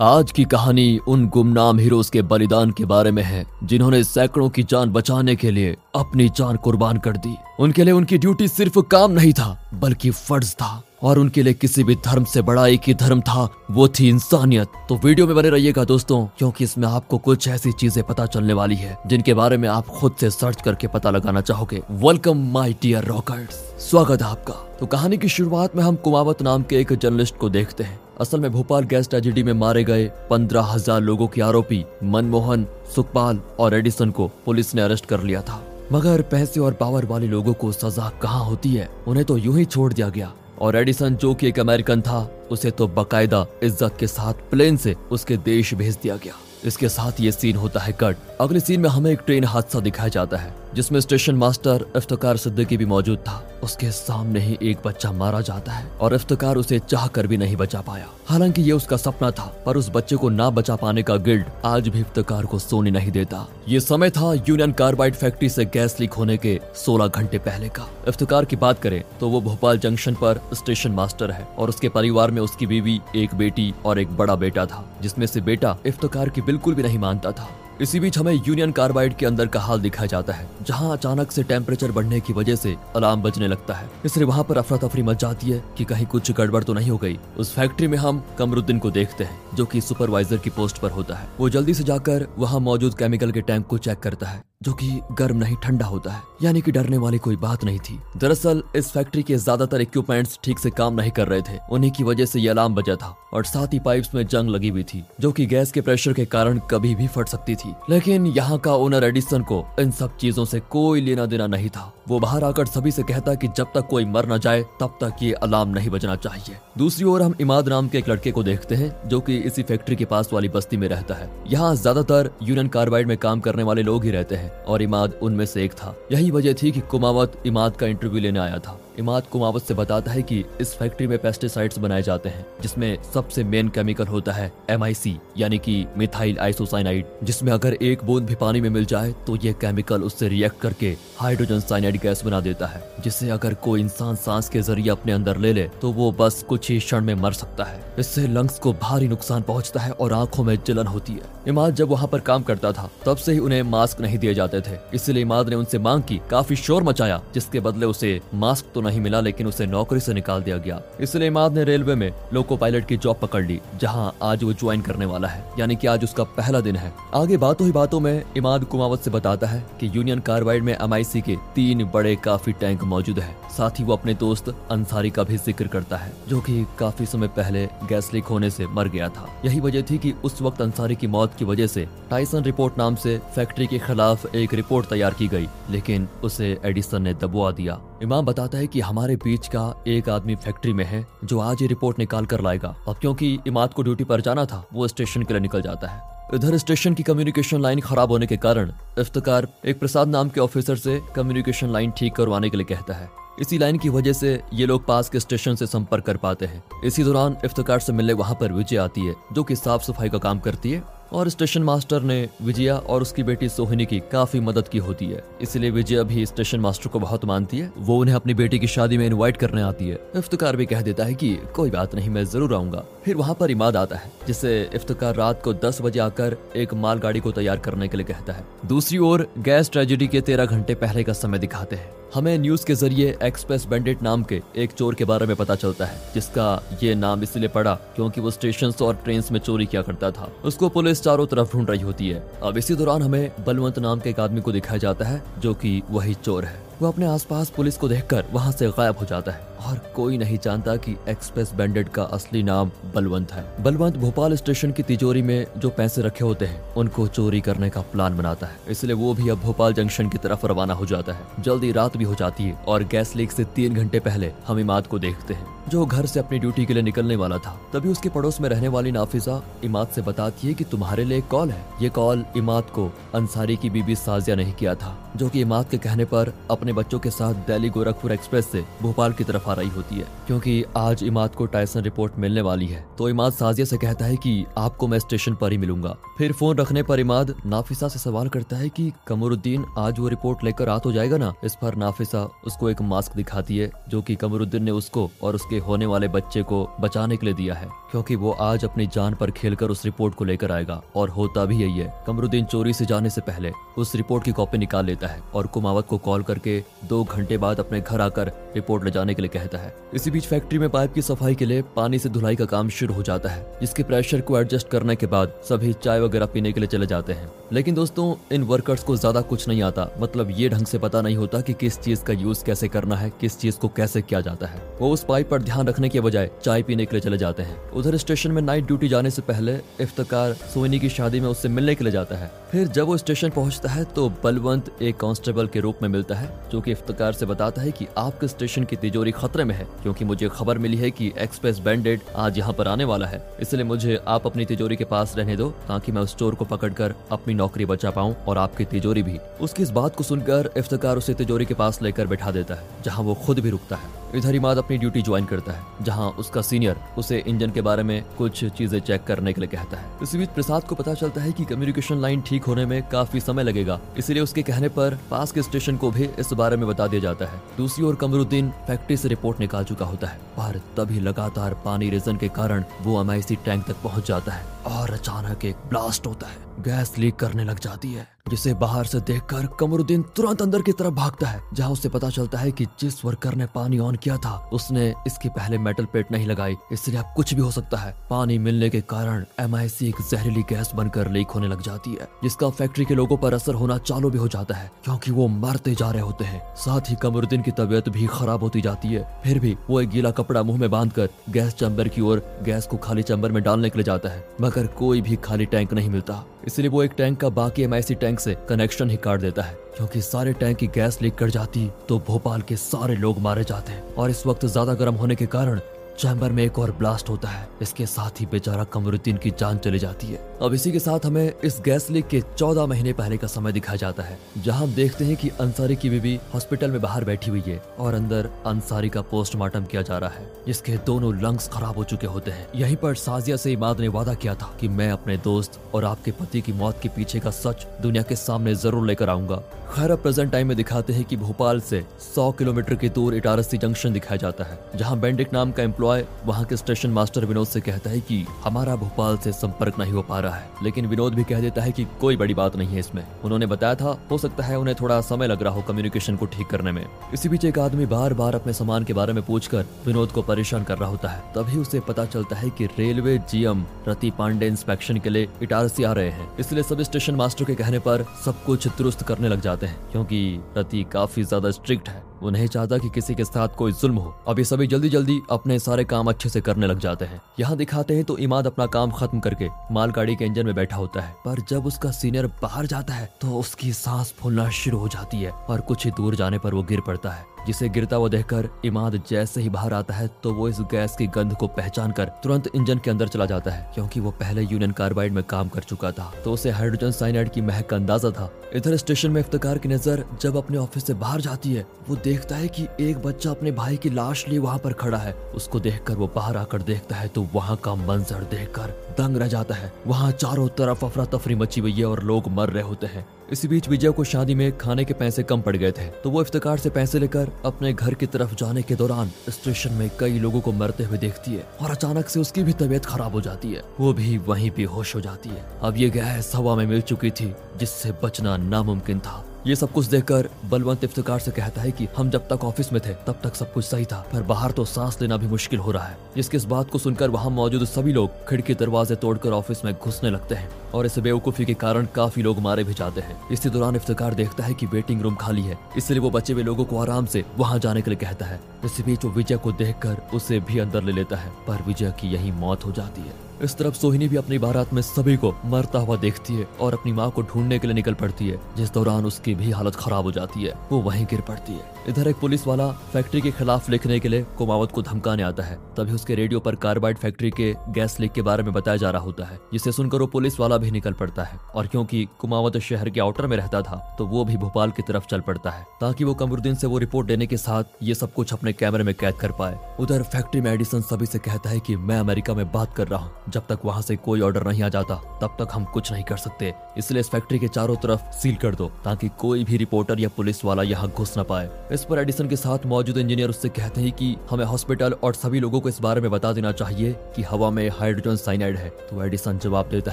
आज की कहानी उन गुमनाम हीरोज के बलिदान के बारे में है, जिन्होंने सैकड़ों की जान बचाने के लिए अपनी जान कुर्बान कर दी। उनके लिए उनकी ड्यूटी सिर्फ़ काम नहीं था, बल्कि फ़र्ज़ था। और उनके लिए किसी भी धर्म से बड़ा एक ही धर्म था, वो थी इंसानियत। तो वीडियो में बने रहिएगा दोस्तों, क्योंकि इसमें आपको कुछ ऐसी चीज़ें पता चलने वाली है, जिनके बारे में आप खुद से सर्च करके पता लगाना चाहोगे। वेलकम माई डियर रॉकर्स स्वागत है आपका। तो कहानी की शुरुआत में हम कुमावत नाम के एक जर्नलिस्ट को देखते हैं। असल में भोपाल गैस ट्रेजिडी में मारे गए पंद्रह हज़ार लोगों के आरोपी मनमोहन, सुखपाल और एडिसन को पुलिस ने अरेस्ट कर लिया था। मगर पैसे और पावर वाले लोगों को सजा कहाँ होती है? उन्हें तो यूँ ही छोड़ दिया गया। और एडिसन जो कि एक अमेरिकन था, उसे तो बकायदा इज़्ज़त के साथ प्लेन से उसके देश भेज दिया गया। इसके साथ ये सीन होता है कट। अगले सीन में हमें एक ट्रेन हादसा दिखाया जाता है, जिसमें स्टेशन मास्टर इफ्तार सिद्दीकी भी मौजूद था। उसके सामने ही एक बच्चा मारा जाता है और इफ्तार उसे चाह कर भी नहीं बचा पाया। हालाँकि ये उसका सपना था, पर उस बच्चे को ना बचा पाने का गिल्ड आज भी इफ्तार को सोने नहीं देता। ये समय था यूनियन कार्बाइड फैक्ट्री से गैस लीक होने के 16 घंटे पहले का। इफ्तार की बात करें तो वो भोपाल जंक्शन पर स्टेशन मास्टर है और उसके परिवार में उसकी बीवी, एक बेटी और एक बड़ा बेटा था, जिसमें से बेटा इफ्तार की भी नहीं मानता था। इसी बीच हमें यूनियन कार्बाइड के अंदर का हाल दिखाया जाता है, जहाँ अचानक से टेम्परेचर बढ़ने की वजह से अलार्म बजने लगता है। इसलिए वहाँ पर अफरा तफरी मच जाती है कि कहीं कुछ गड़बड़ तो नहीं हो गई। उस फैक्ट्री में हम कमरुद्दीन को देखते हैं, जो कि सुपरवाइजर की पोस्ट पर होता है। वो जल्दी से जाकर वहाँ मौजूद केमिकल के टैंक को चेक करता है, जो कि गर्म नहीं, ठंडा होता है। यानी कि डरने वाली कोई बात नहीं थी। दरअसल, इस फैक्ट्री के ज़्यादातर इक्विपमेंट्स ठीक से काम नहीं कर रहे थे। उन्हीं की वजह से ये अलार्म बजा था, और साथ ही पाइप्स में जंग लगी हुई थी, जो कि गैस के प्रेशर के कारण कभी भी फट सकती थी। लेकिन यहाँ का ओनर एडिसन को इन सब चीज़ों से कोई लेना देना नहीं था। वो बाहर आकर सभी से कहता कि जब तक कोई मर न जाए, तब तक ये अलार्म नहीं बजना चाहिए। दूसरी ओर हम इमाद नाम के एक लड़के को देखते हैं, जो कि इसी फैक्ट्री के पास वाली बस्ती में रहता है। यहाँ ज़्यादातर यूनियन कार्बाइड में काम करने वाले लोग ही रहते हैं, और इमाद उनमें से एक था। यही वजह थी कि कुमावत इमाद का इंटरव्यू लेने आया था। इमाद कुमावत से बताता है कि इस फैक्ट्री में पेस्टिसाइड्स बनाए जाते हैं, जिसमें सबसे मेन केमिकल होता है एमआईसी यानी कि मिथाइल आइसोसाइनाइड जिसमें अगर एक बूंद भी पानी में मिल जाए तो ये केमिकल उससे रिएक्ट करके हाइड्रोजन साइनाइड गैस बना देता है, जिससे अगर कोई इंसान सांस के ज़रिए अपने अंदर ले ले तो वो बस कुछ ही क्षण में मर सकता है। इससे लंग्स को भारी नुकसान पहुँचता है और आँखों में जलन होती है। इमाद जब वहाँ पर काम करता था, तब से ही उन्हें मास्क नहीं दिए जाते थे। इसलिए इमाद ने उनसे मांग की, काफ़ी शोर मचाया, जिसके बदले उसे मास्क तो नहीं मिला, लेकिन उसे नौकरी से निकाल दिया गया। इसलिए इमाद ने रेलवे में लोको पायलट की जॉब पकड़ ली, जहाँ आज वो ज्वाइन करने वाला है, यानी कि आज उसका पहला दिन है। आगे बातों ही बातों में इमाद कुमावत से बताता है कि यूनियन कार्बाइड में एमआईसी के तीन बड़े काफ़ी टैंक मौजूद है। साथ ही वो अपने दोस्त अंसारी का भी ज़िक्र करता है, जो की काफ़ी समय पहले गैस लीक होने से मर गया था। यही वजह थी कि उस वक्त अंसारी की मौत की वजह से टाइसन रिपोर्ट नाम से फैक्ट्री के खिलाफ एक रिपोर्ट तैयार की गई, लेकिन उसे एडिसन ने दबवा दिया। इमाम बताता है कि हमारे बीच का एक आदमी फैक्ट्री में है, जो आज ये रिपोर्ट निकाल कर लाएगा। अब क्योंकि इमाद को ड्यूटी पर जाना था, वो स्टेशन के लिए निकल जाता है। इधर स्टेशन की कम्युनिकेशन लाइन खराब होने के कारण इफ्तार एक प्रसाद नाम के ऑफिसर से कम्युनिकेशन लाइन ठीक करवाने के लिए कहता है। इसी लाइन की वजह से ये लोग पास के स्टेशन से संपर्क कर पाते हैं। इसी दौरान इफ्तार से मिलने वहाँ पर विजय आती है, जो कि साफ़ सफ़ाई का काम करती है और स्टेशन मास्टर ने विजया और उसकी बेटी सोहिनी की काफ़ी मदद की होती है। इसलिए विजया भी स्टेशन मास्टर को बहुत मानती है। वो उन्हें अपनी बेटी की शादी में इनवाइट करने आती है। इफ्तार भी कह देता है कि, कोई बात नहीं, मैं ज़रूर आऊँगा। फिर वहाँ पर इमाद आता है, जिसे इफ्तार रात को दस बजे आकर एक मालगाड़ी को तैयार करने के लिए कहता है। दूसरी ओर, गैस ट्रेजिडी के तेरह घंटे पहले का समय दिखाते हैं। हमें न्यूज़ के ज़रिए एक्सप्रेस बैंडेट नाम के एक चोर के बारे में पता चलता है, जिसका ये नाम इसलिए पड़ा क्योंकि वो स्टेशन और ट्रेन में चोरी किया करता था। उसको पुलिस चारों तरफ़ ढूंढ रही होती है। अब इसी दौरान हमें बलवंत नाम के एक आदमी को दिखाया जाता है, जो कि वही चोर है। वो अपने आसपास पुलिस को देखकर वहाँ से गायब हो जाता है और कोई नहीं जानता कि एक्सप्रेस बैंडेड का असली नाम बलवंत है। बलवंत भोपाल स्टेशन की तिजोरी में जो पैसे रखे होते हैं, उनको चोरी करने का प्लान बनाता है। इसलिए वो भी अब भोपाल जंक्शन की तरफ़ रवाना हो जाता है। जल्दी रात भी हो जाती है और गैस लीक से तीन घंटे पहले हम इमाद को देखते हैं, जो घर से अपनी ड्यूटी के लिए निकलने वाला था। तभी उसके पड़ोस में रहने वाली नाफिजा इमाद से बताती है कि तुम्हारे लिए कॉल है। ये कॉल इमाद को अंसारी की बीबी साजिया नहीं किया था, जो कि इमाद के कहने पर अपने बच्चों के साथ दिल्ली गोरखपुर एक्सप्रेस से भोपाल की तरफ़ आ रही होती है, क्योंकि आज इमाद को टाइसन रिपोर्ट मिलने वाली है। तो इमाद साजिया से कहता है कि आपको मैं स्टेशन पर ही मिलूँगा। फिर फ़ोन रखने पर इमाद नाफिसा से सवाल करता है कि कमरुद्दीन आज वो रिपोर्ट लेकर आ तो जाएगा ना? इस पर नाफिसा उसको एक मास्क दिखाती है, जो कि कमरुद्दीन ने उसको और उसके होने वाले बच्चे को बचाने के लिए दिया है। क्योंकि वो आज अपनी जान पर खेलकर उस रिपोर्ट को लेकर आएगा। और होता भी यही है, कमरुद्दीन चोरी से जाने से पहले उस रिपोर्ट की कॉपी निकाल लेता है और कुमावत को कॉल करके दो घंटे बाद अपने घर आकर रिपोर्ट ले जाने के लिए कहता है। इसी बीच फैक्ट्री में पाइप की सफ़ाई के लिए पानी से धुलाई का काम शुरू हो जाता है, जिसके प्रेशर को एडजस्ट करने के बाद सभी चाय वगैरह पीने के लिए चले जाते हैं। लेकिन दोस्तों, इन वर्कर्स को ज़्यादा कुछ नहीं आता मतलब ये ढंग से पता नहीं होता कि किस चीज़ का यूज़ कैसे करना है, किस चीज़ को कैसे किया जाता है। वो उस पाइप पर ध्यान रखने के बजाय चाय पीने के लिए चले जाते हैं। उधर स्टेशन में नाइट ड्यूटी जाने से पहले इफ्तार सोनी की शादी में उससे मिलने के लिए जाता है। फिर जब वो स्टेशन पहुँचता है तो बलवंत एक कांस्टेबल के रूप में मिलता है, जो कि इफ्तार से बताता है कि आपके स्टेशन की तिजोरी खतरे में है, क्योंकि मुझे खबर मिली है कि एक्सप्रेस बैंडेड आज यहाँ पर आने वाला है। इसलिए मुझे आप अपनी तिजोरी के पास रहने दो, ताकि मैं उस चोर को पकड़कर अपनी नौकरी बचा पाऊँ और आपकी तिजोरी भी। उसकी इस बात को सुनकर इफ्तार उसे तिजोरी के पास लेकर बैठा देता है, जहाँ वो खुद भी रुकता है। इधर इमाद अपनी ड्यूटी ज्वाइन करता है, जहाँ उसका सीनियर उसे इंजन के बारे में कुछ चीज़ें चेक करने के लिए कहता है। इसी बीच प्रसाद को पता चलता है कि कम्युनिकेशन लाइन ठीक होने में काफ़ी समय लगेगा। इसलिए उसके कहने पर पास के स्टेशन को भी इस बारे में बता दिया जाता है। दूसरी ओर कमरुद्दीन फैक्ट्री से रिपोर्ट निकाल चुका होता है। पर तभी लगातार पानी रिजन के कारण वो एम टैंक तक पहुँच जाता है और अचानक एक ब्लास्ट होता है। गैस लीक करने लग जाती है, जिसे बाहर से देखकर कमरुद्दीन तुरंत अंदर की तरफ़ भागता है, जहाँ उसे पता चलता है कि जिस वर्कर ने पानी ऑन किया था, उसने इसके पहले मेटल प्लेट नहीं लगाई, इसलिए अब कुछ भी हो सकता है। पानी मिलने के कारण एमआईसी एक जहरीली गैस बनकर लीक होने लग जाती है, जिसका फैक्ट्री के लोगों पर असर होना चालू भी हो जाता है, क्योंकि वो मरते जा रहे होते हैं। साथ ही कमरुद्दीन की तबीयत भी खराब होती जाती है, फिर भी वो एक गीला कपड़ा मुँह में बांधकर गैस चैम्बर की ओर गैस को खाली चैम्बर में डालने के लिए जाता है, मगर कोई भी खाली टैंक नहीं मिलता। इसलिए वो एक टैंक का बाकी एम टैंक से कनेक्शन ही काट देता है। क्योंकि सारे टैंक की गैस लीक कर जाती तो भोपाल के सारे लोग मारे जाते और इस वक्त ज़्यादा गर्म होने के कारण चैम्बर में एक और ब्लास्ट होता है। इसके साथ ही बेचारा कमरुद्दीन की जान चली जाती है। अब इसी के साथ हमें इस गैस लीक के चौदह महीने पहले का समय दिखाया जाता है, जहाँ हम देखते हैं कि अंसारी की बीबी हॉस्पिटल में बाहर बैठी हुई है और अंदर अंसारी का पोस्टमार्टम किया जा रहा है, जिसके दोनों लंग्स खराब हो चुके होते हैं। यहीं पर साजिया से इमाद ने वादा किया था कि मैं अपने दोस्त और आपके पति की मौत के पीछे का सच दुनिया के सामने ज़रूर लेकर आऊँगा। खैर अब प्रेजेंट टाइम में दिखाते हैं कि भोपाल से 100 किलोमीटर की दूर इटारसी जंक्शन दिखाया जाता है, जहाँ बेंडिक नाम का एम्प्लॉय वहाँ के स्टेशन मास्टर विनोद से कहता है कि हमारा भोपाल से संपर्क नहीं हो पा रहा है। लेकिन विनोद भी कह देता है कि कोई बड़ी बात नहीं है इसमें। उन्होंने बताया था, हो सकता है उन्हें थोड़ा समय लग रहा हो कम्युनिकेशन को ठीक करने में। इसी बीच एक आदमी बार बार अपने सामान के बारे में पूछकर विनोद को परेशान कर रहा होता है। तभी उसे पता चलता है की railway GM Rati Pandey inspection के लिए इटारसी आ रहे हैं। इसलिए सब स्टेशन मास्टर के कहने पर सब कुछ दुरुस्त करने लग जाते हैं, क्योंकि रति काफ़ी ज़्यादा स्ट्रिक्ट है। वो नहीं चाहता कि किसी के साथ कोई जुल्म हो। अब ये सभी जल्दी जल्दी अपने सारे काम अच्छे से करने लग जाते हैं। यहाँ दिखाते हैं तो इमाद अपना काम खत्म करके मालगाड़ी के इंजन में बैठा होता है। पर जब उसका सीनियर बाहर जाता है तो उसकी सांस फूलना शुरू हो जाती है और कुछ ही दूर जाने पर वो गिर पड़ता है। जिसे गिरता हुआ देखकर इमाद जैसे ही बाहर आता है तो वो इस गैस की गंध को पहचान कर तुरंत इंजन के अंदर चला जाता है, क्योंकि वो पहले यूनियन कार्बाइड में काम कर चुका था। तो उसे हाइड्रोजन साइनाइड की महक का अंदाज़ा था। इधर स्टेशन में इफ्तार की नज़र जब अपने ऑफ़िस से बाहर जाती है, वो देखता है कि एक बच्चा अपने भाई की लाश लिए वहाँ पर खड़ा है। उसको देखकर वो बाहर आकर देखता है तो वहाँ का मंजर देखकर दंग रह जाता है। वहाँ चारों तरफ़ अफरा तफरी मची हुई है और लोग मर रहे होते हैं। इसी बीच विजय को शादी में खाने के पैसे कम पड़ गए थे तो वो इफ्तार से पैसे लेकर अपने घर की तरफ़ जाने के दौरान स्टेशन में कई लोगों को मरते हुए देखती है और अचानक से उसकी भी तबीयत खराब हो जाती है। वो भी वहीं बेहोश हो जाती है। अब ये गैस हवा में मिल चुकी थी, जिससे बचना नामुमकिन था। ये सब कुछ देखकर बलवंत इफ्तार से कहता है कि हम जब तक ऑफ़िस में थे, तब तक सब कुछ सही था, पर बाहर तो सांस लेना भी मुश्किल हो रहा है। जिसकी इस बात को सुनकर वहाँ मौजूद सभी लोग खिड़की दरवाजे तोड़कर ऑफ़िस में घुसने लगते हैं और इस बेवकूफ़ी के कारण काफ़ी लोग मारे भी जाते हैं। इसी दौरान इफ्तार देखता है की वेटिंग रूम खाली है, इसलिए वो बचे हुए लोगों को आराम से वहाँ जाने के लिए कहता है। इसी बीच वो विजय को देखकर उसे भी अंदर ले लेता है, पर विजय की यही मौत हो जाती है। इस तरफ़ सोहिनी भी अपनी बारात में सभी को मरता हुआ देखती है और अपनी माँ को ढूँढने के लिए निकल पड़ती है। जिस दौरान उसकी भी हालत खराब हो जाती है, वो वहीं गिर पड़ती है। इधर एक पुलिस वाला फैक्ट्री के खिलाफ लिखने के लिए कुमावत को धमकाने आता है। तभी उसके रेडियो पर कार्बाइड फैक्ट्री के गैस लीक के बारे में बताया जा रहा होता है, जिसे सुनकर वो पुलिस वाला भी निकल पड़ता है। और क्योंकि कुमावत शहर के आउटर में रहता था तो वो भी भोपाल की तरफ़ चल पड़ता है, ताकि वो कमरुद्दीन से वो रिपोर्ट देने के साथ ये सब कुछ अपने कैमरे में कैद कर पाए। उधर फैक्ट्री में एडिसन सभी से कहता है की मैं अमेरिका में बात कर रहा हूँ। जब तक वहाँ से कोई ऑर्डर नहीं आ जाता, तब तक हम कुछ नहीं कर सकते। इसलिए इस फैक्ट्री के चारों तरफ़ सील कर दो, ताकि कोई भी रिपोर्टर या पुलिस वाला यहाँ घुस न पाए। इस पर एडिसन के साथ मौजूद इंजीनियर उससे कहते हैं कि हमें हॉस्पिटल और सभी लोगों को इस बारे में बता देना चाहिए कि हवा में हाइड्रोजन साइनाइड है। तो एडिसन जवाब देता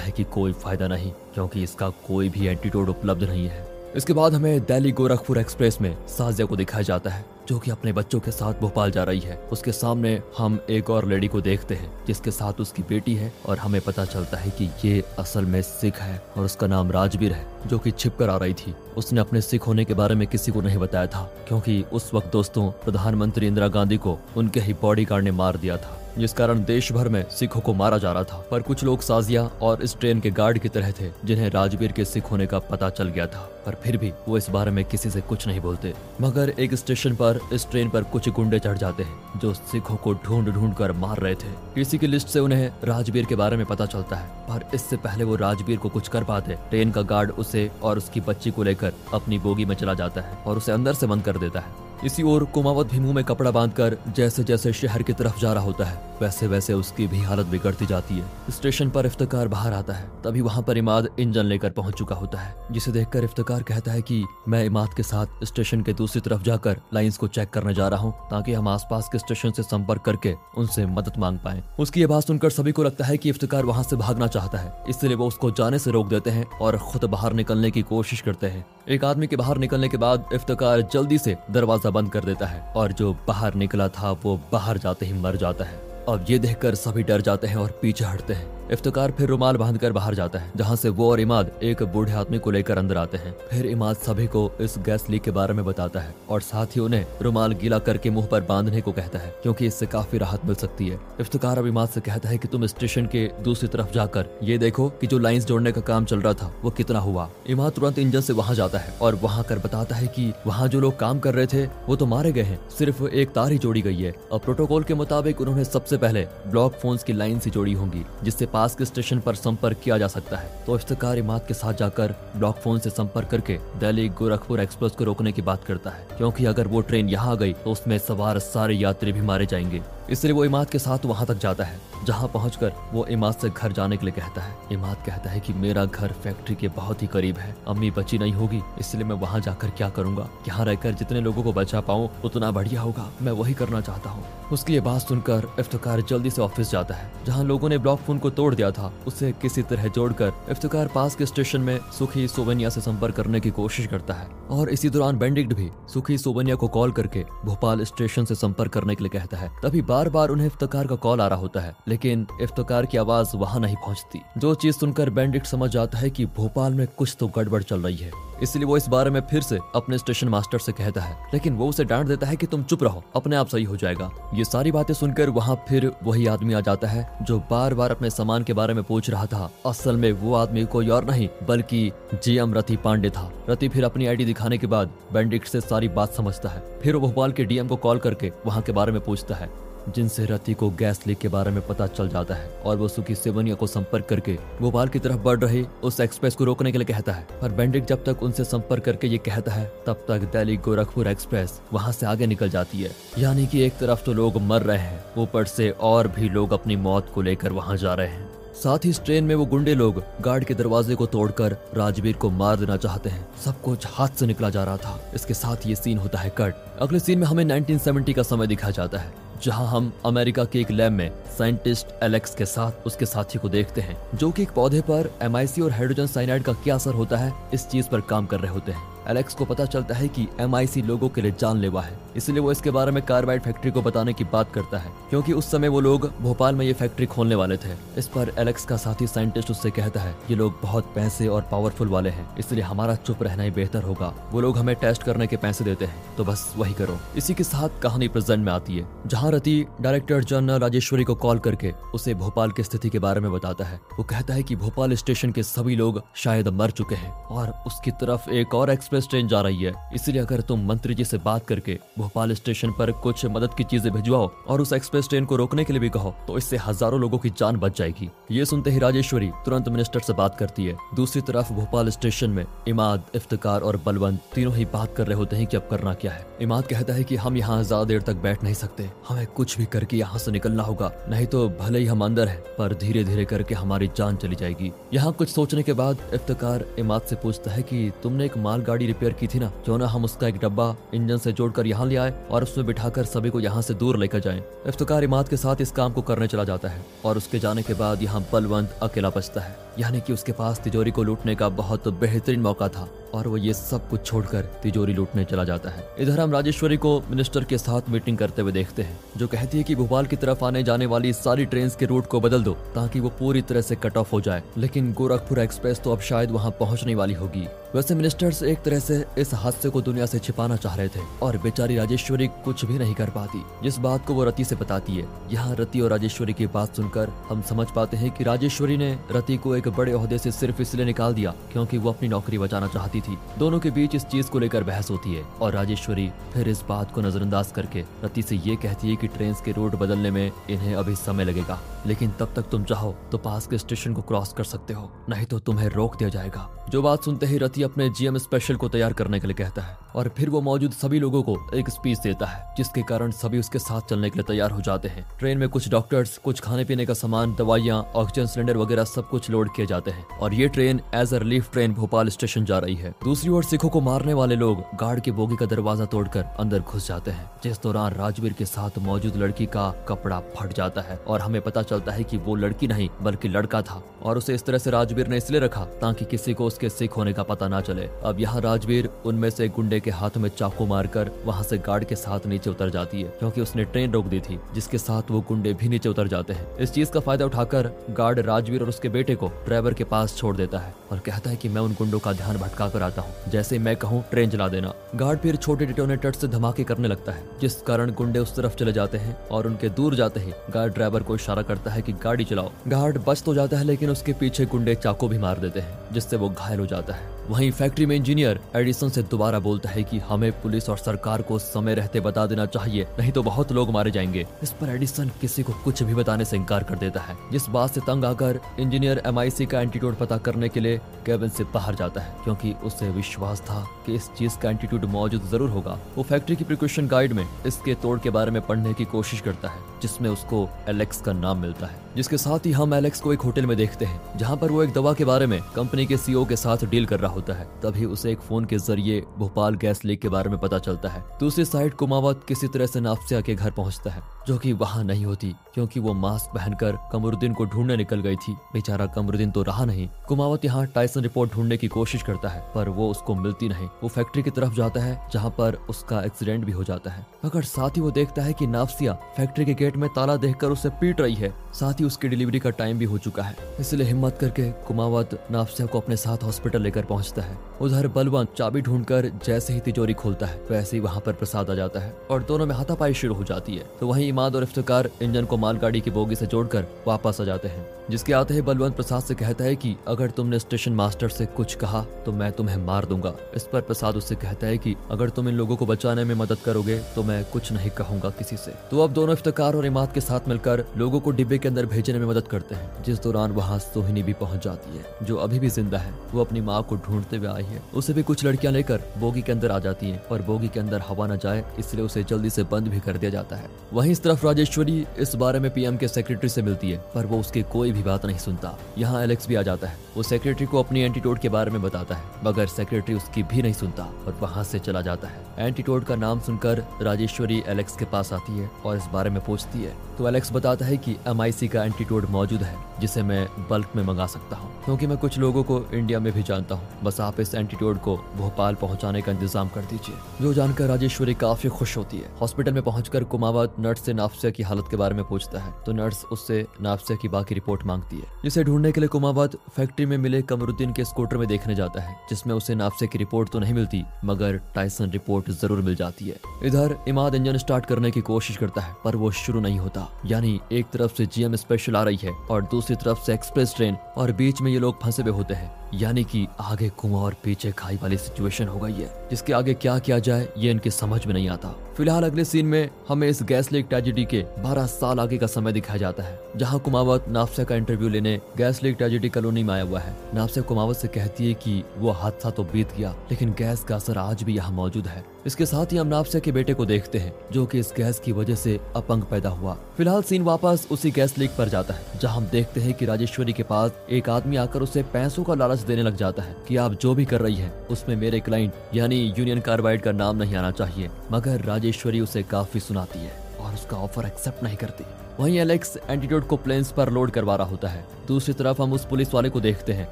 है कि कोई फ़ायदा नहीं, क्योंकि इसका कोई भी एंटीटोड उपलब्ध नहीं है। इसके बाद हमें दिल्ली गोरखपुर एक्सप्रेस में साजिया को दिखाया जाता है, जो कि अपने बच्चों के साथ भोपाल जा रही है। उसके सामने हम एक और लेडी को देखते हैं, जिसके साथ उसकी बेटी है, और हमें पता चलता है कि ये असल में सिख है, और उसका नाम राजवीर है, जो कि छिप कर आ रही थी। उसने अपने सिख होने के बारे में किसी को नहीं बताया था, क्योंकि उस वक्त दोस्तों, प्रधानमंत्री इंदिरा गांधी को उनके ही बॉडी ने मार दिया था। जिस कारण देश भर में सिखों को मारा जा रहा था। पर कुछ लोग साजिया और इस ट्रेन के गार्ड की तरह थे, जिन्हें राजवीर के सिख होने का पता चल गया था। पर फिर भी वो इस बारे में किसी से कुछ नहीं बोलते। मगर एक स्टेशन पर, इस ट्रेन पर कुछ गुंडे चढ़ जाते हैं, जो सिखों को ढूंढ ढूंढ कर मार रहे थे। किसी की लिस्ट से उन्हें राजवीर के बारे में पता चलता है, पर इससे पहले वो राजवीर को कुछ कर पाते। ट्रेन का गार्ड उसे और उसकी बच्ची को लेकर अपनी बोगी में चला जाता है और उसे अंदर से बंद कर देता है। इसी ओर कुमावत भी मुँह में कपड़ा बांधकर जैसे जैसे शहर की तरफ़ जा रहा होता है, वैसे वैसे उसकी भी हालत बिगड़ती जाती है। स्टेशन पर इफ्तार बाहर आता है, तभी वहाँ पर इमाद इंजन लेकर पहुँच चुका होता है, जिसे देखकर इफ्तार कहता है कि मैं इमाद के साथ स्टेशन के दूसरी तरफ़ जाकर लाइंस को चेक करने जा रहा हूँ, ताकि हम आसपास के स्टेशन से संपर्क करके उनसे मदद मांग पाए। उसकी ये बात सुनकर सभी को लगता है की इफ्तार वहाँ से भागना चाहता है, इसलिए वो उसको जाने से रोक देते हैं और खुद बाहर निकलने की कोशिश करते हैं। एक आदमी के बाहर निकलने के बाद इफ्तार जल्दी से दरवाज़ा बंद कर देता है और जो बाहर निकला था वो बाहर जाते ही मर जाता है। अब ये देखकर सभी डर जाते हैं और पीछे हटते हैं। इफ्तार फिर रुमाल बांधकर बाहर जाता है, जहाँ से वो और इमाद एक बूढ़े आदमी को लेकर अंदर आते हैं। फिर इमाद सभी को इस गैस लीक के बारे में बताता है और साथ ही उन्हें रुमाल गीला करके मुँह पर बांधने को कहता है, क्योंकि इससे काफ़ी राहत मिल सकती है। इफ्तार अब इमाद से कहता है कि तुम स्टेशन के दूसरी तरफ़ जाकर ये देखो कि जो लाइंस जोड़ने का काम चल रहा था, वो कितना हुआ। इमाद तुरंत इंजन से वहाँ जाता है और वहाँ कर बताता है की वहाँ जो लोग काम कर रहे थे, वो तो मारे गए हैं, सिर्फ़ एक तार ही जोड़ी गई है। और प्रोटोकॉल के मुताबिक उन्होंने सबसे पहले ब्लॉक फ़ोन की लाइन से जोड़ी होंगी, जिससे पास के स्टेशन पर संपर्क किया जा सकता है। तो इफ्तार इमाद के साथ जाकर ब्लॉक फ़ोन से संपर्क करके दिल्ली गोरखपुर एक्सप्रेस को रोकने की बात करता है। क्योंकि अगर वो ट्रेन यहाँ गई तो उसमें सवार सारे यात्री भी मारे जाएँगे। इसलिए वो इमाद के साथ वहाँ तक जाता है, जहाँ पहुंचकर वो इमाद से घर जाने के लिए कहता है। इमाद कहता है कि मेरा घर फैक्ट्री के बहुत ही करीब है। अम्मी बची नहीं होगी, इसलिए मैं वहाँ जाकर क्या करूँगा? यहाँ रहकर जितने लोगों को बचा पाऊँ, उतना बढ़िया होगा। मैं वही करना चाहता हूँ। उसकी ये बात सुनकर इफ्तार जल्दी से ऑफ़िस जाता है, जहाँ लोगों ने ब्लॉक फ़ोन को तोड़ दिया था। उसे किसी तरह जोड़कर इफ्तार पास के स्टेशन में सुखी सोबनिया से संपर्क करने की कोशिश करता है। और इसी दौरान बेंडिक्ट भी सुखी सोबनिया को कॉल करके भोपाल स्टेशन से संपर्क करने के लिए कहता है। तभी बार बार उन्हें इफ्तकार का कॉल आ रहा होता है, लेकिन इफ्तकार की आवाज़ वहाँ नहीं पहुँचती। जो चीज़ सुनकर बेंडिक्ट समझ जाता है की भोपाल में कुछ तो गड़बड़ चल रही है। इसलिए वो इस बारे में फिर से अपने स्टेशन मास्टर से कहता है, लेकिन वो उसे डांट देता है कि तुम चुप रहो, अपने आप सही हो जाएगा। ये सारी बातें सुनकर वहाँ फिर वही आदमी आ जाता है, जो बार बार अपने सामान के बारे में पूछ रहा था। असल में वो आदमी कोई और नहीं, बल्कि जीएम रति पांडे था। रति फिर अपनी आईडी दिखाने के बाद बैंडिक्ट से सारी बात समझता है। फिर वो भोपाल के डीएम को कॉल करके वहाँ के बारे में पूछता है। जिनसे रति को गैस लीक के बारे में पता चल जाता है और वो सुखी सेवनिया को संपर्क करके भोपाल की तरफ़ बढ़ रही उस एक्सप्रेस को रोकने के लिए कहता है। पर बेंडिक जब तक उनसे संपर्क करके ये कहता है, तब तक दिल्ली गोरखपुर एक्सप्रेस वहाँ से आगे निकल जाती है। यानी कि एक तरफ़ तो लोग मर रहे हैं, ऊपर से और भी लोग अपनी मौत को लेकर वहाँ जा रहे हैं। साथ ही इस ट्रेन में वो गुंडे लोग गार्ड के दरवाजे को तोड़कर राजवीर को मार देना चाहते हैं। सब कुछ हाथ से निकला जा रहा था। इसके साथ ये सीन होता है कट। अगले सीन में हमें 1970 का समय दिखाया जाता है, जहाँ हम अमेरिका के एक लैब में साइंटिस्ट एलेक्स के साथ उसके साथी को देखते हैं, जो कि एक पौधे पर एमआईसी और हाइड्रोजन साइनाइड का क्या असर होता है, इस चीज़ पर काम कर रहे होते हैं। एलेक्स को पता चलता है कि एमआईसी लोगों के लिए जानलेवा है। इसलिए वो इसके बारे में कार्बाइड फैक्ट्री को बताने की बात करता है, क्योंकि उस समय वो लोग भोपाल में ये फैक्ट्री खोलने वाले थे। इस पर एलेक्स का साथी साइंटिस्ट उससे कहता है, ये लोग बहुत पैसे और पावरफुल वाले हैं, इसलिए हमारा चुप रहना ही बेहतर होगा। वो लोग हमें टेस्ट करने के पैसे देते हैं तो बस वही करो। इसी के साथ कहानी प्रेजेंट में आती है, जहाँ रति डायरेक्टर जनरल राजेश्वरी को कॉल करके उसे भोपाल की स्थिति के बारे में बताता है। वो कहता है की भोपाल स्टेशन के सभी लोग शायद मर चुके हैं, और उसकी तरफ़ एक और एक्सप्रेस एक्सप्रेस ट्रेन जा रही है। इसलिए अगर तुम मंत्री जी से बात करके भोपाल स्टेशन पर कुछ मदद की चीज़ें भिजवाओ और उस एक्सप्रेस ट्रेन को रोकने के लिए भी कहो तो इससे हज़ारों लोगों की जान बच जाएगी। ये सुनते ही राजेश्वरी तुरंत मिनिस्टर से बात करती है। दूसरी तरफ़ भोपाल स्टेशन में इमाद इफ्तार और बलवंत तीनों ही बात कर रहे होते हैं की अब करना क्या है। इमाद कहता है की हम यहाँ ज़्यादा देर तक बैठ नहीं सकते। हमें कुछ भी करके यहाँ से निकलना होगा, नहीं तो भले ही हम अंदर है, पर धीरे धीरे करके हमारी जान चली जाएगी। यहाँ कुछ सोचने के बाद इफ्तार इमाद से पूछता है कि तुमने एक मालगाड़ी रिपेयर की थी ना क्यों ना हम उसका एक डब्बा, इंजन से जोड़कर यहाँ ले आए और उसमें बिठाकर सभी को यहाँ से दूर लेकर जाए। इफ्तार इमाद के साथ इस काम को करने चला जाता है और उसके जाने के बाद यहाँ बलवंत अकेला बचता है। यानी कि उसके पास तिजोरी को लूटने का बहुत बेहतरीन मौका था और वो ये सब कुछ छोड़कर तिजोरी लूटने चला जाता है। इधर हम राजेश्वरी को मिनिस्टर के साथ मीटिंग करते हुए देखते हैं, जो कहती है कि भोपाल की तरफ़ आने जाने वाली सारी ट्रेन के रूट को बदल दो, ताकि वो पूरी तरह से कट ऑफ़ हो जाए। लेकिन गोरखपुर एक्सप्रेस तो अब शायद वहाँ पहुँचने वाली होगी। वैसे मिनिस्टर्स एक तरह से इस हादसे को दुनिया से छिपाना चाह रहे थे, और बेचारी राजेश्वरी कुछ भी नहीं कर पाती। जिस बात को वो रति से बताती है, यहाँ रति और राजेश्वरी की बात सुनकर हम समझ पाते हैं कि राजेश्वरी ने रति को एक बड़े अहदे से सिर्फ़ इसलिए निकाल दिया क्योंकि वो अपनी नौकरी बचाना चाहती थी। दोनों के बीच इस चीज़ को लेकर बहस होती है और राजेश्वरी फिर इस बात को नजरअंदाज करके रति से ये कहती है कि ट्रेन के रूट बदलने में इन्हें अभी समय लगेगा। लेकिन तब तक तुम चाहो तो पास के स्टेशन को क्रॉस कर सकते हो, नहीं तो तुम्हें रोक दिया जाएगा। जो बात सुनते ही रति अपने जीएम स्पेशल को तैयार करने के लिए कहता है और फिर वो मौजूद सभी लोगों को एक स्पीच देता है, जिसके कारण सभी उसके साथ चलने के लिए तैयार हो जाते हैं। ट्रेन में कुछ डॉक्टर्स कुछ खाने पीने का सामान, दवाइयाँ ऑक्सीजन सिलेंडर वगैरह सब कुछ लोड किए जाते हैं। और ये train as a relief train Bhopal station जा रही है। दूसरी ओर सिखों को मारने वाले लोग गार्ड के बोगी का दरवाज़ा तोड़कर अंदर घुस जाते हैं, जिस दौरान राजवीर के साथ मौजूद लड़की का कपड़ा फट जाता है और हमें पता चलता है कि वो लड़की नहीं, बल्कि लड़का था और उसे इस तरह से राजवीर ने इसलिए रखा ताकि किसी को उसके सिख होने का पता ना चले। अब यहाँ राजवीर, उनमें से गुंडे के हाथ में चाकू मारकर वहाँ से गार्ड के साथ नीचे उतर जाती है, क्योंकि उसने ट्रेन रोक दी थी, जिसके साथ वो गुंडे भी नीचे उतर जाते हैं। इस चीज़ का फ़ायदा उठाकर गार्ड राजवीर और उसके बेटे को ड्राइवर के पास छोड़ देता है और कहता है कि मैं उन गुंडों का ध्यान भटका कर आता हूँ, जैसे मैं कहूँ, ट्रेन चला देना। गार्ड फिर छोटे डिटोनेटर से धमाके करने लगता है, जिस कारण गुंडे उस तरफ़ चले जाते हैं और उनके दूर जाते ही गार्ड ड्राइवर को इशारा करता है कि गाड़ी चलाओ। गार्ड बच तो जाता है, लेकिन उसके पीछे गुंडे चाकू भी मार देते हैं, जिससे वो घायल हो जाता है। वहीं फैक्ट्री में इंजीनियर एडिसन से दोबारा बोलता है कि हमें पुलिस और सरकार को समय रहते बता देना चाहिए, नहीं तो बहुत लोग मारे जाएँगे। इस पर एडिसन किसी को कुछ भी बताने से इनकार कर देता है। जिस बात से तंग आकर इंजीनियर एमआईसी का एंटीट्यूड पता करने के लिए केबिन से बाहर जाता है, क्योंकि उसे विश्वास था कि इस चीज़ का एंटीट्यूड मौजूद ज़रूर होगा। वो फैक्ट्री की प्रिकॉशन गाइड में इसके तोड़ के बारे में पढ़ने की कोशिश करता है, जिसमें उसको एलेक्स का नाम मिलता है। जिसके साथ ही हम एलेक्स को एक होटल में देखते हैं, जहाँ पर वो एक दवा के बारे में कंपनी के सीईओ के साथ डील कर रहा होता है। तभी उसे एक फ़ोन के ज़रिए भोपाल गैस लीक के बारे में पता चलता है। दूसरी साइड कुमावत किसी तरह से नाफसिया के घर पहुँचता है, जो कि वहाँ नहीं होती, क्योंकि वो मास्क पहनकर कमरुद्दीन को ढूँढने निकल गई थी। बेचारा कमरुद्दीन तो रहा नहीं। कुमावत यहाँ टाइसन रिपोर्ट ढूँढने की कोशिश करता है, पर वो उसको मिलती नहीं। वो फैक्ट्री की तरफ़ जाता है, जहाँ पर उसका एक्सीडेंट भी हो जाता है। मगर साथ ही वो देखता है की नाफसिया फैक्ट्री के गेट में ताला देखकर उसे पीट रही है। साथ ही उसकी डिलीवरी का टाइम भी हो चुका है। इसलिए हिम्मत करके कुमावत नाफसिया को अपने साथ हॉस्पिटल लेकर पहुँचता है। उधर बलवंत चाबी ढूंढकर जैसे ही तिजोरी खोलता है, वैसे ही वहाँ पर प्रसाद आ जाता है और दोनों में हाथापाई शुरू हो जाती है। तो वहीं इमाद और इफ्तार इंजन को मालगाड़ी की बोगी से जोड़कर वापस आ जाते हैं, जिसके आते ही बलवंत प्रसाद से कहता है कि, अगर तुमने स्टेशन मास्टर से कुछ कहा तो मैं तुम्हें मार दूँगा। इस पर प्रसाद उससे कहता है कि, अगर तुम इन लोगों को बचाने में मदद करोगे तो मैं कुछ नहीं कहूँगा किसी से। तो अब दोनों इफ्तार और इमाद के साथ मिलकर लोगों को डिब्बे के अंदर भेजने में मदद करते हैं। जिस दौरान वहाँ सोहिनी भी पहुँच जाती है, जो अभी भी ज़िंदा है। वो अपनी माँ को ढूंढते हुए आई है। उसे भी कुछ लड़कियाँ लेकर बोगी के अंदर आ जाती है और बोगी के अंदर हवा न जाए, इसलिए उसे जल्दी से बंद भी कर दिया जाता है। वहीं इस तरफ़ राजेश्वरी इस बारे में पीएम के सेक्रेटरी से मिलती है, पर वो उसकी कोई भी बात नहीं सुनता। यहाँ एलेक्स भी आ जाता है। वो सेक्रेटरी को अपनी एंटीटोड के बारे में बताता है, मगर सेक्रेटरी उसकी भी नहीं सुनता, और वहाँ से चला जाता है। एंटीटोड का नाम सुनकर राजेश्वरी एलेक्स के पास आती है और इस बारे में पूछती है। तो एलेक्स बताता है कि एम का एंटीटोड मौजूद है, जिसे मैं बल्क में मंगा सकता हूँ। क्योंकि मैं कुछ लोगों को इंडिया में भी जानता हूँ। बस आप इस एंटीटोड को भोपाल पहुँचाने का इंतज़ाम कर दीजिए। जो जानकर राजेश्वरी काफ़ी खुश होती है। हॉस्पिटल में पहुंचकर कुमावत नर्स से नाफसिया की हालत के बारे में पूछता है। तो नर्स उससे नाफसिया की बाकी रिपोर्ट मांगती है। जिसे ढूँढने के लिए कुमावत फैक्ट्री में मिले कमरुद्दीन के स्कूटर में देखने जाता है, जिसमें उसे नाफसिया की रिपोर्ट तो नहीं मिलती, मगर टाइसन रिपोर्ट ज़रूर मिल जाती है। इधर इमाद इंजन स्टार्ट करने की कोशिश करता है, पर वो शुरू नहीं होता। यानी एक तरफ़ से जीएम स्पेशल आ रही है और दूसरी तरफ़ से एक्सप्रेस ट्रेन और बीच में ये लोग फंसे हुए होते हैं। यानी कि आगे कुआँ और पीछे खाई वाली सिचुएशन हो गई है। जिसके आगे क्या किया जाए, ये इनके समझ में नहीं आता। फ़िलहाल अगले सीन में हमें इस गैस लीक ट्रेजिडी के 12 साल आगे का समय दिखाया जाता है, जहाँ कुमावत नाफसे का इंटरव्यू लेने गैस लीक ट्रेजिडी कॉलोनी में आया हुआ है। नाफसे कुमावत से कहती है कि वो हादसा तो बीत गया, लेकिन गैस का असर आज भी यहाँ मौजूद है। इसके साथ ही हम नाफसे के बेटे को देखते हैं, जो कि इस गैस की वजह से अपंग पैदा हुआ। फ़िलहाल सीन वापस उसी गैस लीक पर जाता है, जहाँ हम देखते हैं कि राजेश्वरी के पास एक आदमी आकर उसे पैसों का लालच देने लग जाता है कि आप जो भी कर रही है, उसमें मेरे क्लाइंट यानी यूनियन कार्बाइड का नाम नहीं आना चाहिए। मगर राजेश्वरी उसे काफ़ी सुनाती है और उसका ऑफ़र एक्सेप्ट नहीं करती। वहीं एलेक्स एंटीट्यूड को प्लेन्स पर लोड करवा रहा होता है। दूसरी तरफ़ हम उस पुलिस वाले को देखते हैं,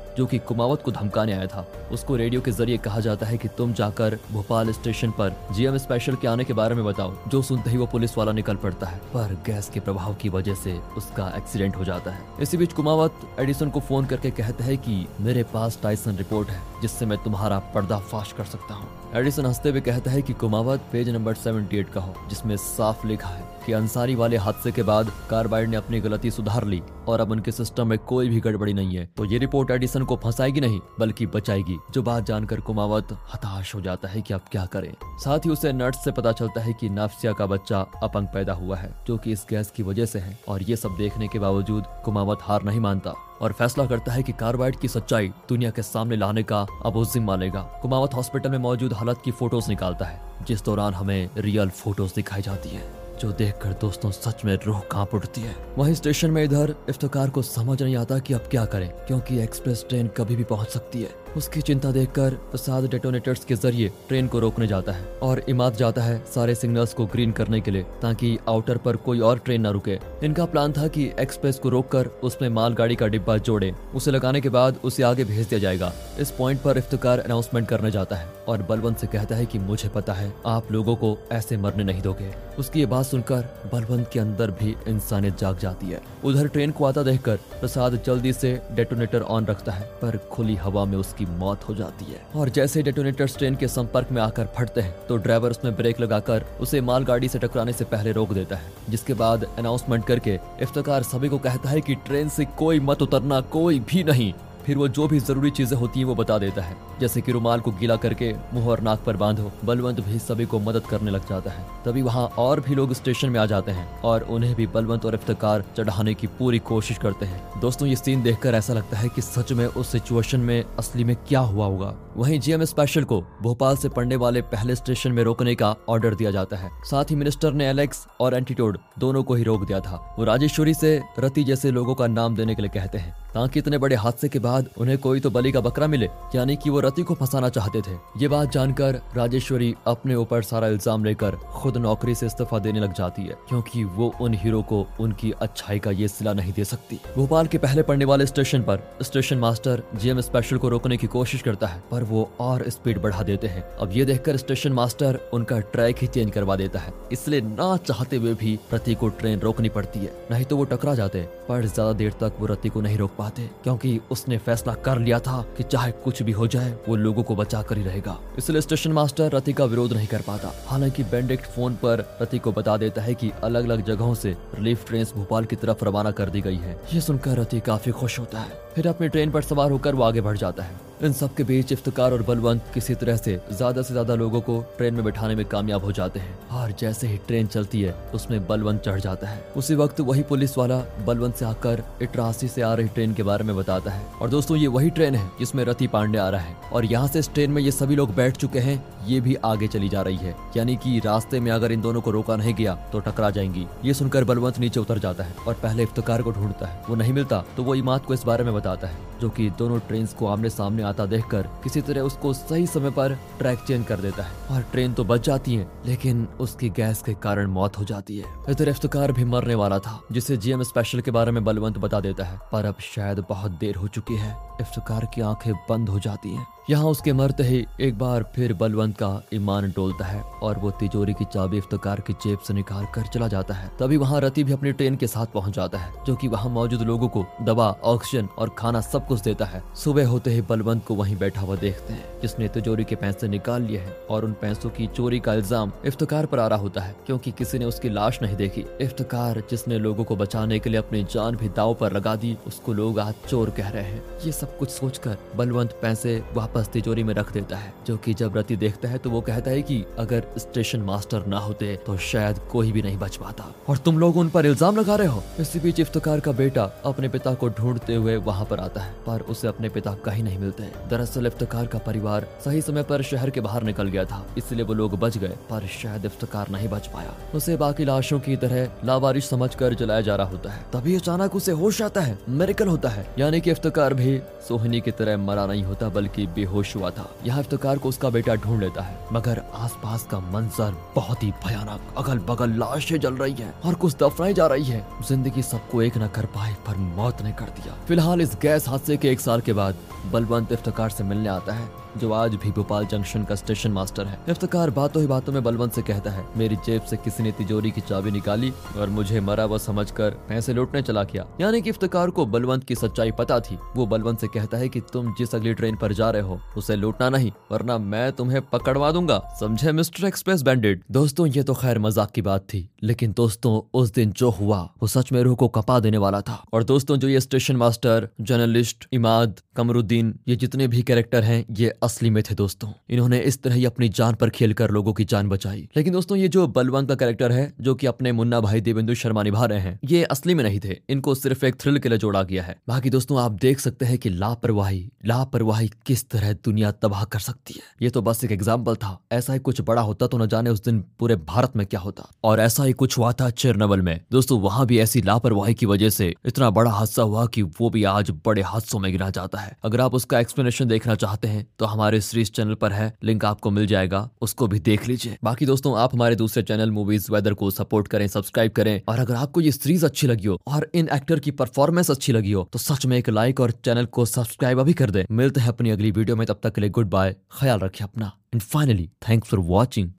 जो कि कुमावत को धमकाने आया था। उसको रेडियो के ज़रिए कहा जाता है कि तुम जाकर भोपाल स्टेशन पर जीएम स्पेशल के आने के बारे में बताओ, जो सुनते ही वो पुलिस वाला निकल पड़ता है। पर गैस के प्रभाव की वजह से उसका एक्सीडेंट हो जाता है। इसी बीच कुमावत एडिसन को फ़ोन करके कहता है की मेरे पास टाइसन रिपोर्ट है, जिससे मैं तुम्हारा पर्दाफाश कर सकता हूँ। एडिसन हँसते हुए कहता है कि कुमावत पेज नंबर 78 का हो, जिसमें साफ़ लिखा है कि अंसारी वाले हादसे के बाद कार्बाइड ने अपनी गलती सुधार ली और अब उनके सिस्टम में कोई भी गड़बड़ी नहीं है। तो ये रिपोर्ट एडिसन को फंसाएगी नहीं, बल्कि बचाएगी। जो बात जानकर कुमावत हताश हो जाता है कि अब क्या करें। साथ ही उसे नर्स से पता चलता है कि नाफसिया का बच्चा अपंग पैदा हुआ है, जो कि इस गैस की वजह से है। और ये सब देखने के बावजूद कुमावत हार नहीं मानता और फैसला करता है कि कार्बाइड की सच्चाई दुनिया के सामने लाने का अब वो जिम्मा लेगा कुमावत हॉस्पिटल में मौजूद हालत की फ़ोटोज़ निकालता है, जिस दौरान हमें रियल फ़ोटोज़ दिखाई जाती है। जो देखकर दोस्तों सच में रूह काँप उठती है। वहीं स्टेशन में इधर इफ्तार को समझ नहीं आता कि अब क्या करें, क्योंकि एक्सप्रेस ट्रेन कभी भी पहुँच सकती है। उसकी चिंता देखकर प्रसाद डेटोनेटर्स के ज़रिए ट्रेन को रोकने जाता है और इमाद जाता है सारे सिग्नल्स को ग्रीन करने के लिए, ताकि आउटर पर कोई और ट्रेन न रुके। इनका प्लान था कि एक्सप्रेस को रोककर उसमें मालगाड़ी का डिब्बा जोड़े। उसे लगाने के बाद उसे आगे भेज दिया जाएगा। इस पॉइंट पर इफ्तार अनाउंसमेंट करने जाता है और बलवंत से कहता है कि मुझे पता है, आप लोगों को ऐसे मरने नहीं दोगे। उसकी ये बात सुनकर बलवंत के अंदर भी इंसानियत जाग जाती है। उधर ट्रेन को आता देखकर प्रसाद जल्दी से डेटोनेटर ऑन रखता है, पर खुली हवा में उसकी मौत हो जाती है। और जैसे डेटोनेटर्स ट्रेन के संपर्क में आकर फटते हैं तो ड्राइवर उसमें ब्रेक लगाकर उसे मालगाड़ी से टकराने से पहले रोक देता है, जिसके बाद अनाउंसमेंट करके इफ्तार सभी को कहता है की ट्रेन से कोई मत उतरना, कोई भी नहीं। फिर वो जो भी ज़रूरी चीज़ें होती हैं वो बता देता है। जैसे कि रुमाल को गीला करके मुँह और नाक पर बांधो, बलवंत भी सभी को मदद करने लग जाता है। तभी वहाँ और भी लोग स्टेशन में आ जाते हैं और उन्हें भी बलवंत और इफ्तार चढ़ाने की पूरी कोशिश करते हैं। दोस्तों, ये सीन देखकर ऐसा लगता है की सच में उस सिचुएशन में असली में क्या हुआ होगा। वहीं जीएम स्पेशल को भोपाल से पढ़ने वाले पहले स्टेशन में रोकने का ऑर्डर दिया जाता है। साथ ही मिनिस्टर ने एलेक्स और एंटीट्यूड दोनों को ही रोक दिया था। वो राजेश्वरी से रति जैसे लोगों का नाम देने के लिए कहते हैं। ताकि इतने बड़े हादसे के बाद उन्हें कोई तो बलि का बकरा मिले, यानी कि वो रति को फंसाना चाहते थे। ये बात जानकर राजेश्वरी अपने ऊपर सारा इल्ज़ाम लेकर खुद नौकरी से इस्तीफा देने लग जाती है, क्योंकि वो उन हीरो को उनकी अच्छाई का ये सिला नहीं दे सकती। भोपाल के पहले पड़ने वाले स्टेशन पर, स्टेशन मास्टर जीएम स्पेशल को रोकने की कोशिश करता है, पर वो और स्पीड बढ़ा देते हैं। अब ये देखकर स्टेशन मास्टर उनका ट्रैक ही चेंज करवा देता है, इसलिए ना चाहते हुए भी रति को ट्रेन रोकनी पड़ती है, नहीं तो वो टकरा जाते पर ज़्यादा देर तक वो रति को नहीं रोक पाते क्योंकि उसने फैसला कर लिया था कि चाहे कुछ भी हो जाए, वो लोगों को बचा कर ही रहेगा। इसलिए स्टेशन मास्टर रति का विरोध नहीं कर पाता। हालाँकि बेंडिक्ट फ़ोन पर रति को बता देता है कि अलग अलग जगहों से रिलीफ ट्रेन भोपाल की तरफ़ रवाना कर दी गई है। ये सुनकर रति काफ़ी खुश होता है। फिर अपनी ट्रेन पर सवार होकर वो आगे बढ़ जाता है। इन सब के बीच इफ्तार और बलवंत किसी तरह से ज़्यादा से ज़्यादा लोगों को ट्रेन में बैठाने में कामयाब हो जाते हैं। और जैसे ही ट्रेन चलती है, उसमें बलवंत चढ़ जाता है। उसी वक्त वही पुलिस वाला बलवंत से आकर इटरासी से आ रही ट्रेन के बारे में बताता है। और दोस्तों, ये वही ट्रेन है जिसमें रति पांडे आ रहा है। और यहाँ से इस ट्रेन में ये सभी लोग बैठ चुके हैं, ये भी आगे चली जा रही है। यानी कि रास्ते में अगर इन दोनों को रोका नहीं गया तो टकरा जाएँगी। ये सुनकर बलवंत नीचे उतर जाता है और पहले इफ्तार को ढूंढता है। वो नहीं मिलता तो वो इमाद को इस बारे में बताता है, जो कि दोनों ट्रेन को आमने सामने आता देखकर किसी तरह उसको सही समय पर ट्रैक चेंज कर देता है। और ट्रेन तो बच जाती है, लेकिन उसकी गैस के कारण मौत हो जाती है। इधर इफ्तार भी मरने वाला था, जिसे जीएम स्पेशल के बारे में बलवंत बता देता है। पर अब शायद बहुत देर हो चुकी है इफ्तार की आँखें बंद हो जाती हैं। यहाँ उसके मरते ही एक बार फिर बलवंत का ईमान डोलता है, और वो तिजोरी की चाबी इफ्तार की जेब से निकाल कर चला जाता है। तभी वहाँ रति भी अपनी ट्रेन के साथ पहुँच जाता है, जो कि वहाँ मौजूद लोगों को दवा ऑक्सीजन और खाना सब कुछ देता है। सुबह होते ही बलवंत को वहीं बैठा हुआ देखते हैं। जिसने तिजोरी के पैसे निकाल लिए हैं और उन पैसों की चोरी का इल्ज़ाम इफ्तार पर आ रहा होता है, क्योंकि किसी ने उसकी लाश नहीं देखी। इफ्तार जिसने लोगों को बचाने के लिए अपनी जान भी दाव पर लगा दी, उसको लोग आज चोर कह रहे हैं। ये सब कुछ सोचकर बलवंत पैसे वापस तिजोरी में रख देता है, जो की जब रति देखता है तो वो कहता है की अगर स्टेशन मास्टर ना होते तो शायद कोई भी नहीं बच पाता। और तुम लोग उन पर इल्ज़ाम लगा रहे हो? इसी बीच इफ्तार का बेटा अपने पिता को ढूंढते हुए वहाँ पर आता है, पर उसे अपने पिता कहीं नहीं मिलते दरअसल इफ्तार का परिवार सही समय पर शहर के बाहर निकल गया था, इसलिए वो लोग बच गए, पर शायद इफ्तार नहीं बच पाया। उसे बाकी लाशों की तरह लावारिश समझ कर जलाया जा रहा होता है। तभी अचानक उसे होश आता है मेरिकल होता है। यानी कि इफ्तार भी सोहनी की तरह मरा नहीं होता, बल्कि बेहोश हुआ था। यहाँ इफ्तार को उसका बेटा ढूंढ लेता है, मगर आसपास का मंजर बहुत ही भयानक अगल बगल लाशें जल रही है और कुछ दफनाई जा रही है। ज़िंदगी सबको एक न कर पाए पर मौत ने कर दिया। फ़िलहाल इस गैस हादसे के एक साल के बाद बलवंत इफ्तार से मिलने आता है। जो आज भी भोपाल जंक्शन का स्टेशन मास्टर है। इफ्तार बातों ही बातों में बलवंत से कहता है, मेरी जेब से किसी ने तिजोरी की चाबी निकाली और मुझे मरा हुआ समझकर पैसे लूटने चला गया। यानी कि इफ्तार को बलवंत की सच्चाई पता थी। वो बलवंत से कहता है कि, तुम जिस अगली ट्रेन पर जा रहे हो, उसे लूटना नहीं, वरना मैं तुम्हें पकड़वा दूँगा। समझे, मिस्टर एक्सप्रेस बैंडेड? दोस्तों, ये तो खैर मज़ाक की बात थी, लेकिन दोस्तों, उस दिन जो हुआ, वो सच में रूह को कपा देने वाला था। और दोस्तों, जो ये station master, journalist, Imad, Kamruddin, ये जितने भी कैरेक्टर हैं, ये असली में थे दोस्तों। इन्होंने इस तरह ही अपनी जान पर खेलकर लोगों की जान बचाई। लेकिन दोस्तों, ये जो बलवंत का कैरेक्टर है, जो कि अपने मुन्ना भाई देवेंद्र शर्मा निभा रहे हैं, ये असली में नहीं थे। इनको सिर्फ़ एक थ्रिल के लिए जोड़ा गया है। बाकी दोस्तों, आप देख सकते हैं कि लापरवाही लापरवाही किस तरह दुनिया तबाह कर सकती है। ये तो बस एक एग्ज़ाम्पल था। ऐसा ही कुछ बड़ा होता तो न जाने उस दिन पूरे भारत में क्या होता। और ऐसा ही कुछ हुआ था चिरनवल में। दोस्तों, वहाँ भी ऐसी लापरवाही की वजह से इतना बड़ा हादसा हुआ कि वो भी आज बड़े हादसों में गिरा जाता है। अगर आप उसका एक्सप्लेनेशन देखना चाहते हैं तो हमारे सीरीज़ चैनल पर है लिंक आपको मिल जाएगा, उसको भी देख लीजिए। बाकी दोस्तों, आप हमारे दूसरे चैनल मूवीज़ वेदर को सपोर्ट करें सब्सक्राइब करें, और अगर आपको ये सीरीज़ अच्छी लगी हो, और इन एक्टर की परफॉर्मेंस अच्छी लगी हो तो सच में एक लाइक और चैनल को सब्सक्राइब अभी कर दे। मिलते हैं अपनी अगली वीडियो में, तब तक के लिए गुड बाय ख्याल रखे अपना। And finally thanks for watching